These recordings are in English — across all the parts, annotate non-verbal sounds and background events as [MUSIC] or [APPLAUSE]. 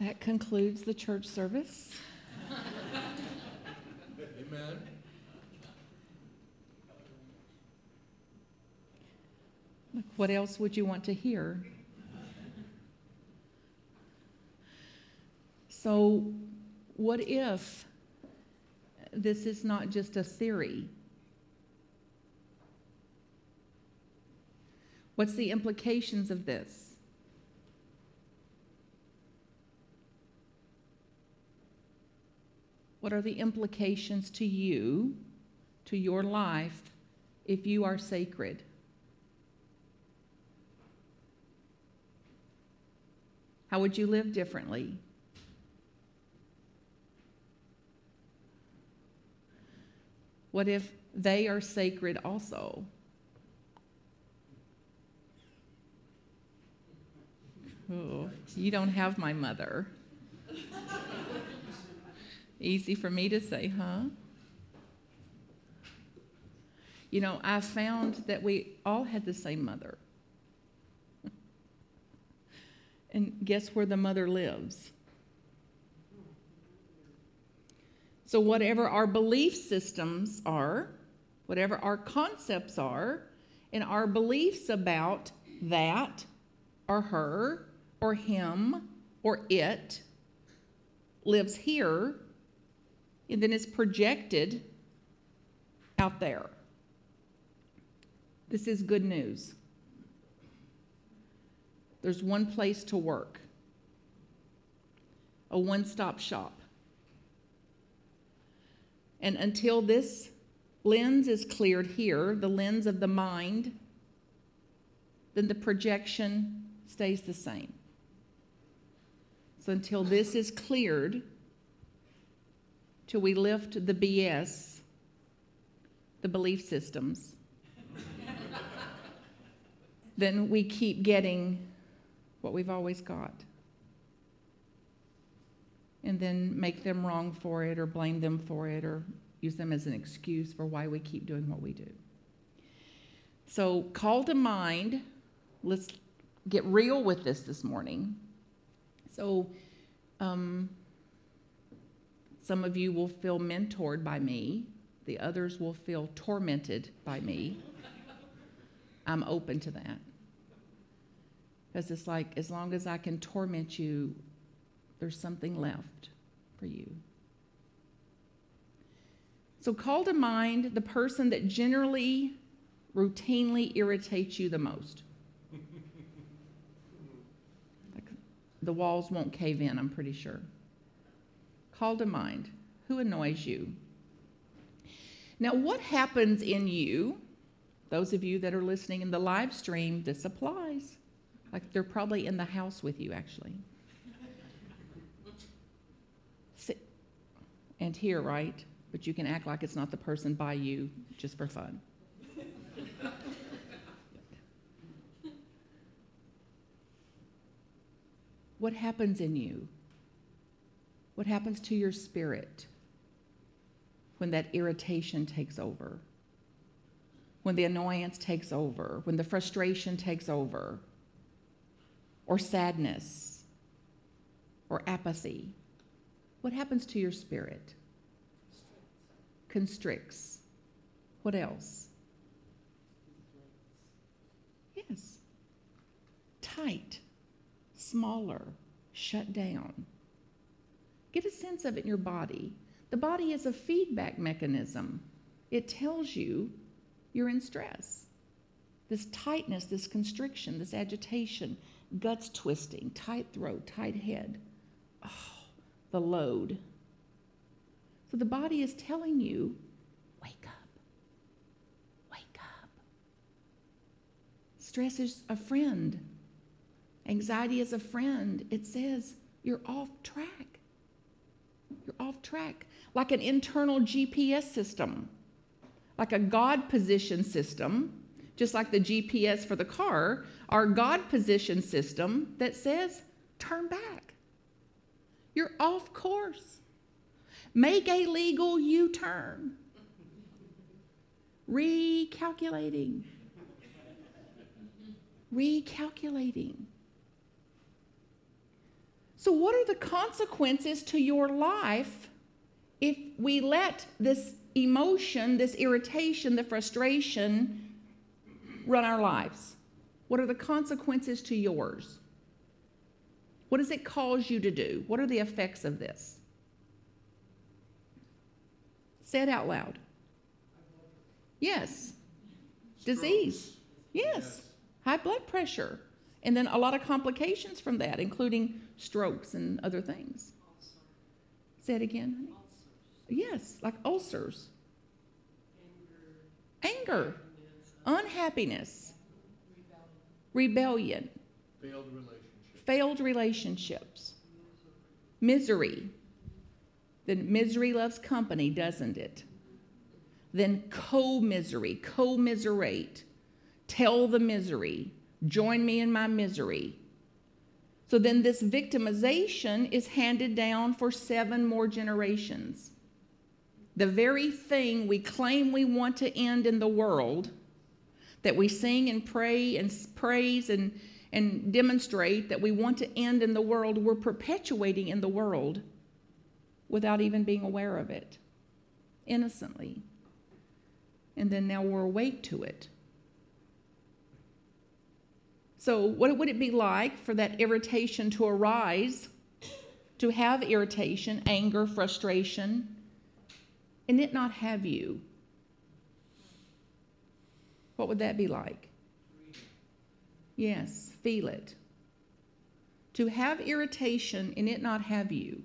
That concludes the church service. Amen. What else would you want to hear? So, what if this is not just a theory? What's the implications of this? What are the implications to you, to your life, if you are sacred? How would you live differently? What if they are sacred also? Oh, you don't have my mother. [LAUGHS] Easy for me to say, huh? You know, I found that we all had the same mother. [LAUGHS] and guess where the mother lives? So, whatever our belief systems are, whatever our concepts are, and our beliefs about that, or her, or him, or it, lives here, and then it's projected out there. This is good news. There's one place to work, a one stop shop. And until this lens is cleared here, the lens of the mind, then the projection stays the same. So until this is cleared, till we lift the BS, the belief systems, [LAUGHS] then we keep getting what we've always got. And then make them wrong for it or blame them for it or use them as an excuse for why we keep doing what we do. So, call to mind, let's get real with this this morning. So, um, some of you will feel mentored by me, the others will feel tormented by me. I'm open to that. Because it's like, as long as I can torment you, there's something left for you. So, call to mind the person that generally, routinely irritates you the most. like, the walls won't cave in, I'm pretty sure. Call to mind who annoys you. Now, what happens in you, those of you that are listening in the live stream, this applies. Like they're probably in the house with you, actually. Sit and hear, right? But you can act like it's not the person by you just for fun. what happens in you? What happens to your spirit when that irritation takes over? When the annoyance takes over? When the frustration takes over? or sadness or apathy, what happens to your spirit? Constricts. What else? Yes. Tight, smaller, shut down. Get a sense of it in your body. The body is a feedback mechanism, it tells you you're in stress. This tightness, this constriction, this agitation, guts twisting, tight throat, tight head. Oh, the load. So the body is telling you, wake up. Wake up. Stress is a friend. Anxiety is a friend. It says you're off track. You're off track. Like an internal GPS system, like a God position system just like the GPS for the car, our God position system that says, turn back. You're off course. Make a legal U turn. Recalculating. Recalculating. So what are the consequences to your life if we let this emotion, this irritation, the frustration run our lives? What are the consequences to yours? What does it cause you to do? What are the effects of this? Say it out loud. Yes. Disease. Yes. High blood pressure. And then a lot of complications from that, including strokes and other things. Say it again. Yes, like ulcers. Anger. Unhappiness. Rebellion. Failed relationship. Failed relationships. Misery. Then misery loves company, doesn't it? Then co misery, co commiserate. Tell the misery. Join me in my misery. So then this victimization is handed down for seven more generations. The very thing we claim we want to end in the world, that we sing and pray and praise and, and demonstrate that we want to end in the world, we're perpetuating in the world without even being aware of it, innocently. And then now we're awake to it. So, what would it be like for that irritation to arise, to have irritation, anger, frustration, and it not have you? What would that be like? Yes, feel it. To have irritation and it not have you.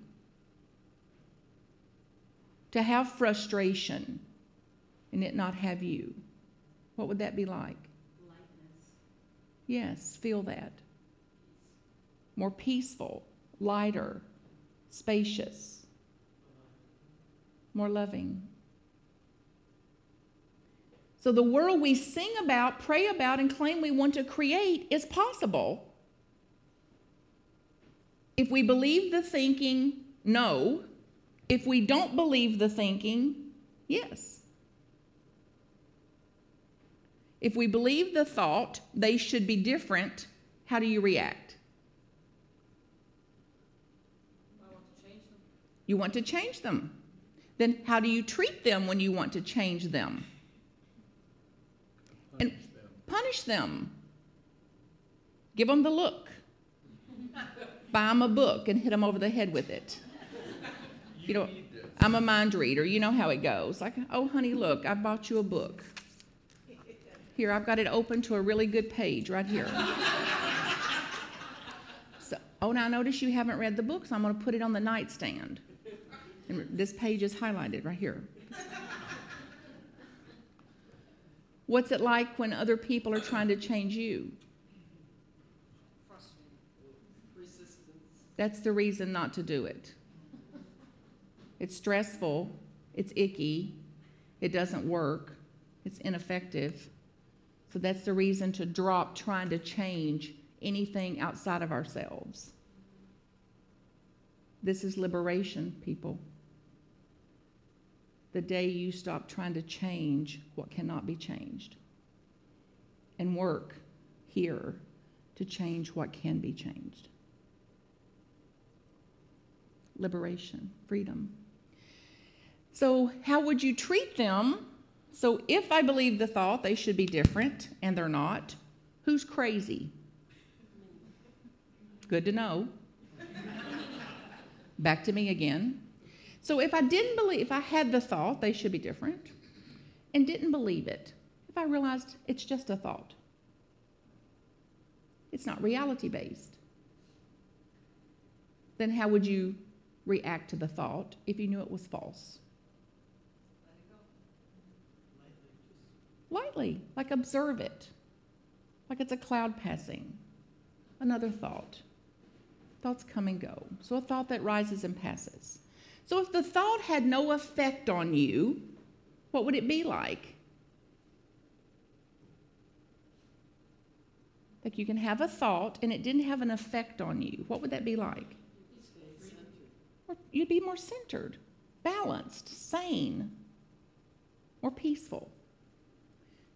To have frustration and it not have you. What would that be like? Yes, feel that. More peaceful, lighter, spacious, more loving. So, the world we sing about, pray about, and claim we want to create is possible if we believe the thinking, no. If we don't believe the thinking, yes. If we believe the thought they should be different, how do you react? You want to change them. Then how do you treat them when you want to change them? Punish and them. punish them. Give them the look. [LAUGHS] Buy them a book and hit them over the head with it. You know. I'm a mind reader. You know how it goes. Like, oh, honey, look, I bought you a book. Here, I've got it open to a really good page right here. so, oh, now I notice you haven't read the book, so I'm going to put it on the nightstand. And this page is highlighted right here. What's it like when other people are trying to change you? That's the reason not to do it. It's stressful, it's icky, it doesn't work, it's ineffective. So that's the reason to drop trying to change anything outside of ourselves. This is liberation, people. The day you stop trying to change what cannot be changed and work here to change what can be changed. Liberation, freedom. So, how would you treat them? So, if I believe the thought they should be different and they're not, who's crazy? Good to know. Back to me again. So, if I didn't believe, if I had the thought they should be different and didn't believe it, if I realized it's just a thought, it's not reality based, then how would you react to the thought if you knew it was false? Lightly, like observe it, like it's a cloud passing. Another thought. Thoughts come and go. So a thought that rises and passes. So if the thought had no effect on you, what would it be like? Like you can have a thought and it didn't have an effect on you. What would that be like? Or you'd be more centered, balanced, sane, more peaceful.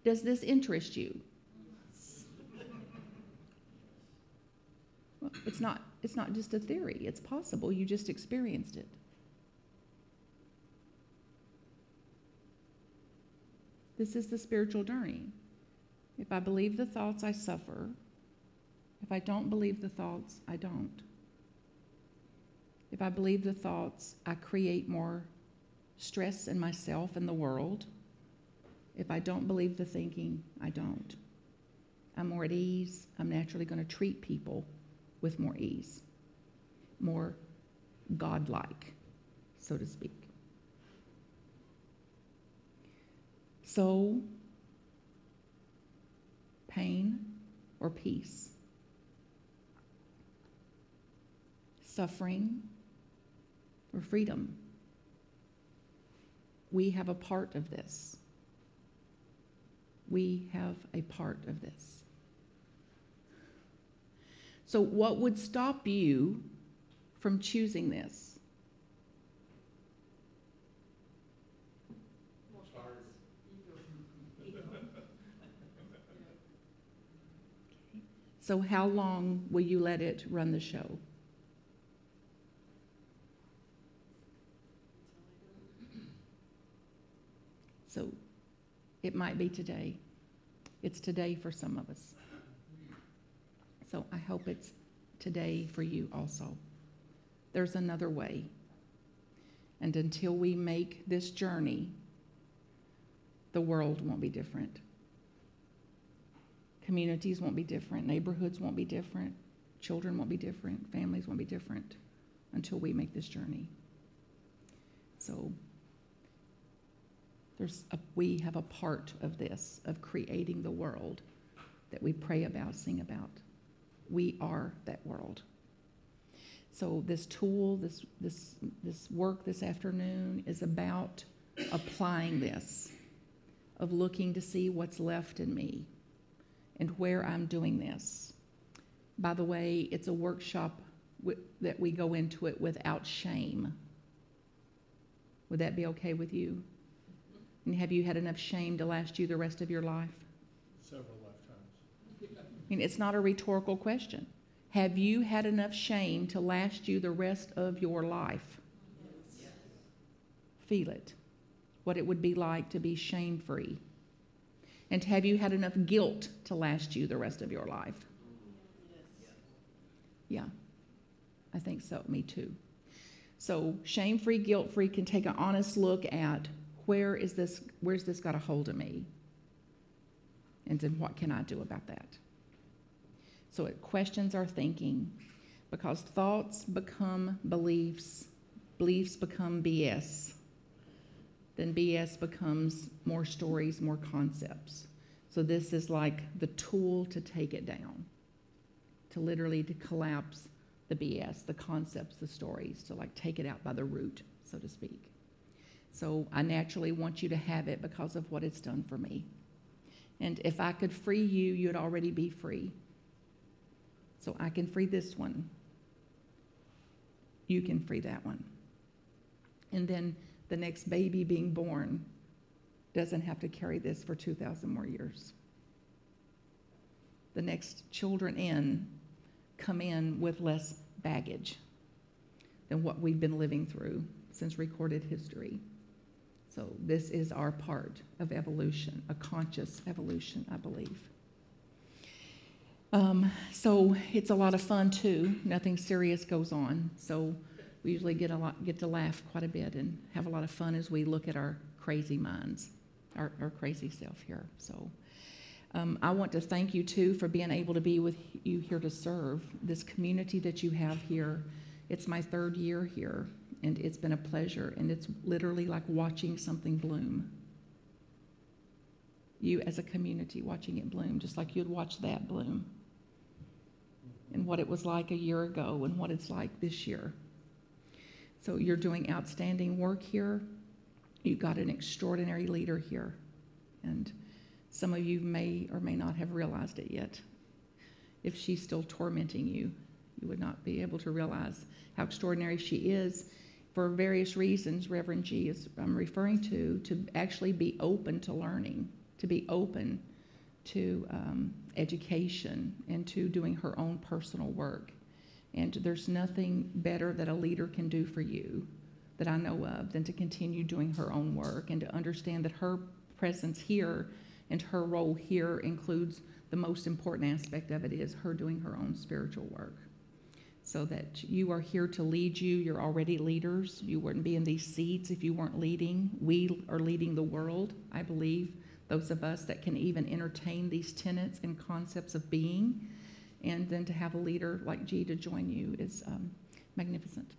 Does this interest you? Well, it's not it's not just a theory. It's possible. You just experienced it. This is the spiritual journey. If I believe the thoughts, I suffer. If I don't believe the thoughts, I don't. If I believe the thoughts, I create more stress in myself and the world. If I don't believe the thinking, I don't. I'm more at ease. I'm naturally going to treat people with more ease, more godlike, so to speak. So, pain or peace, suffering or freedom. We have a part of this. We have a part of this. So, what would stop you from choosing this? So, how long will you let it run the show? So, it might be today. It's today for some of us. So, I hope it's today for you also. There's another way. And until we make this journey, the world won't be different. Communities won't be different. Neighborhoods won't be different. Children won't be different. Families won't be different until we make this journey. So, there's a, we have a part of this, of creating the world that we pray about, sing about. We are that world. So this tool, this, this, this work this afternoon is about applying this, of looking to see what's left in me and where I'm doing this. By the way, it's a workshop wi- that we go into it without shame. Would that be okay with you? And have you had enough shame to last you the rest of your life? Several lifetimes. I mean, it's not a rhetorical question. Have you had enough shame to last you the rest of your life? Yes. Feel it. What it would be like to be shame free. And have you had enough guilt to last you the rest of your life? Yes. Yeah, I think so. Me too. So, shame free, guilt free can take an honest look at where is this, where's this got a hold of me? And then what can I do about that? So it questions our thinking because thoughts become beliefs, beliefs become BS. Then BS becomes more stories, more concepts. So this is like the tool to take it down, to literally to collapse the BS, the concepts, the stories, to like take it out by the root, so to speak. So I naturally want you to have it because of what it's done for me. And if I could free you, you'd already be free. So I can free this one. You can free that one. And then the next baby being born doesn't have to carry this for 2,000 more years. The next children in come in with less baggage than what we've been living through since recorded history. So, this is our part of evolution, a conscious evolution, I believe. Um, so, it's a lot of fun too. Nothing serious goes on. So, we usually get, a lot, get to laugh quite a bit and have a lot of fun as we look at our crazy minds, our, our crazy self here. So, um, I want to thank you too for being able to be with you here to serve this community that you have here. It's my third year here, and it's been a pleasure, and it's literally like watching something bloom. You, as a community, watching it bloom, just like you'd watch that bloom, and what it was like a year ago, and what it's like this year. So, you're doing outstanding work here. You've got an extraordinary leader here, and some of you may or may not have realized it yet. If she's still tormenting you, you would not be able to realize how extraordinary she is for various reasons, Reverend G is I'm referring to, to actually be open to learning, to be open to um, education and to doing her own personal work. And there's nothing better that a leader can do for you that I know of than to continue doing her own work and to understand that her presence here and her role here includes the most important aspect of it is her doing her own spiritual work. So that you are here to lead you. You're already leaders. You wouldn't be in these seats if you weren't leading. We are leading the world, I believe. Those of us that can even entertain these tenets and concepts of being. And then to have a leader like G to join you is um, magnificent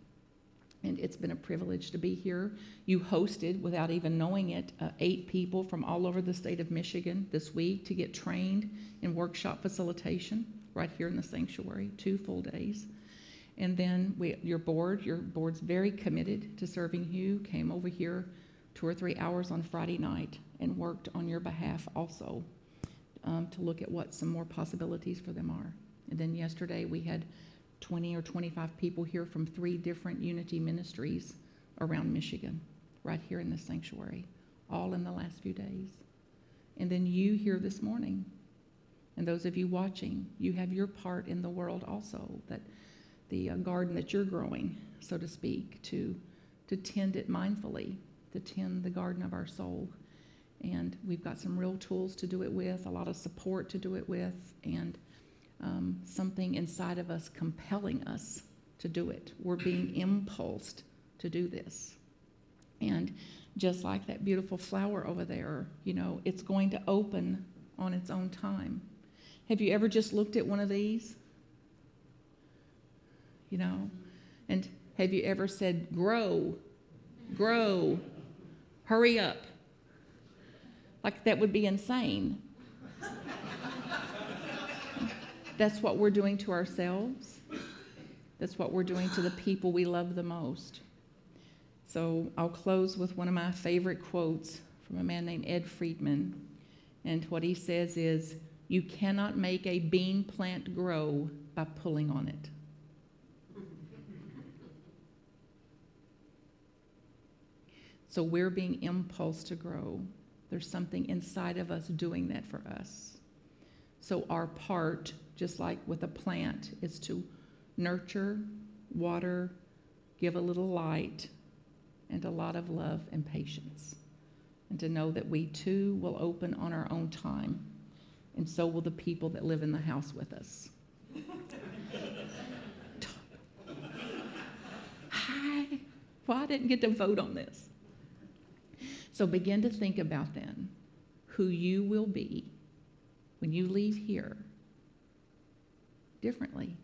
and it's been a privilege to be here. You hosted, without even knowing it, uh, eight people from all over the state of Michigan this week to get trained in workshop facilitation right here in the sanctuary, two full days. And then we, your board, your board's very committed to serving you, came over here two or three hours on Friday night and worked on your behalf also um, to look at what some more possibilities for them are. And then yesterday we had 20 or 25 people here from three different Unity ministries around Michigan, right here in the sanctuary, all in the last few days. And then you here this morning. And those of you watching, you have your part in the world also, that the uh, garden that you're growing, so to speak, to, to tend it mindfully, to tend the garden of our soul. And we've got some real tools to do it with, a lot of support to do it with, and um, something inside of us compelling us to do it. We're being [CLEARS THROAT] impulsed to do this. And just like that beautiful flower over there, you know, it's going to open on its own time. Have you ever just looked at one of these? You know? And have you ever said, grow, grow, hurry up? Like that would be insane. That's what we're doing to ourselves. That's what we're doing to the people we love the most. So I'll close with one of my favorite quotes from a man named Ed Friedman. And what he says is, You cannot make a bean plant grow by pulling on it. So we're being impulsed to grow. There's something inside of us doing that for us. So our part just like with a plant, is to nurture, water, give a little light, and a lot of love and patience. And to know that we too will open on our own time, and so will the people that live in the house with us. [LAUGHS] Hi. Well, I didn't get to vote on this. So begin to think about then who you will be when you leave here differently.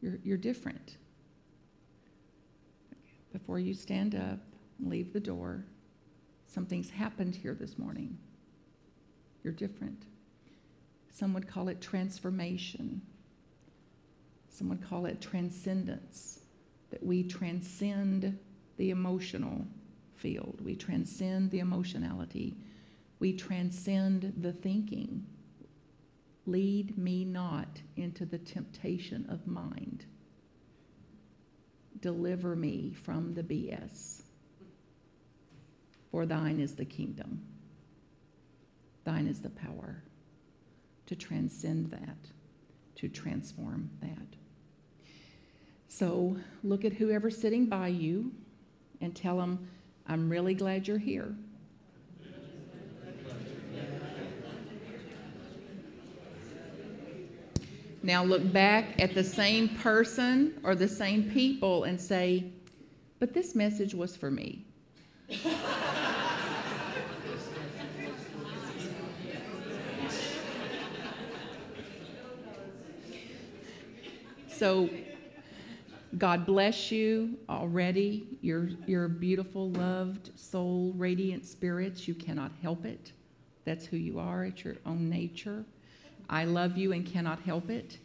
You're, you're different. Before you stand up and leave the door, something's happened here this morning. You're different. Some would call it transformation. Some would call it transcendence, that we transcend the emotional field. We transcend the emotionality. We transcend the thinking. Lead me not into the temptation of mind. Deliver me from the BS. For thine is the kingdom, thine is the power to transcend that, to transform that. So look at whoever's sitting by you and tell them, I'm really glad you're here. Now look back at the same person or the same people and say, but this message was for me. [LAUGHS] so God bless you already. You're, you're beautiful, loved, soul, radiant spirits. You cannot help it. That's who you are. It's your own nature. I love you and cannot help it.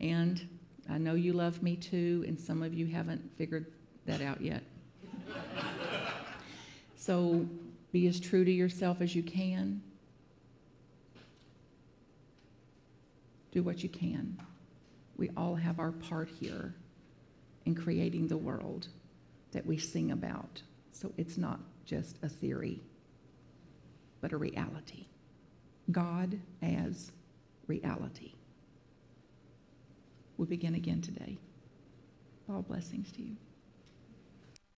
And I know you love me too, and some of you haven't figured that out yet. [LAUGHS] so be as true to yourself as you can. Do what you can. We all have our part here in creating the world that we sing about. So it's not just a theory, but a reality. God as reality. we begin again today. All blessings to you.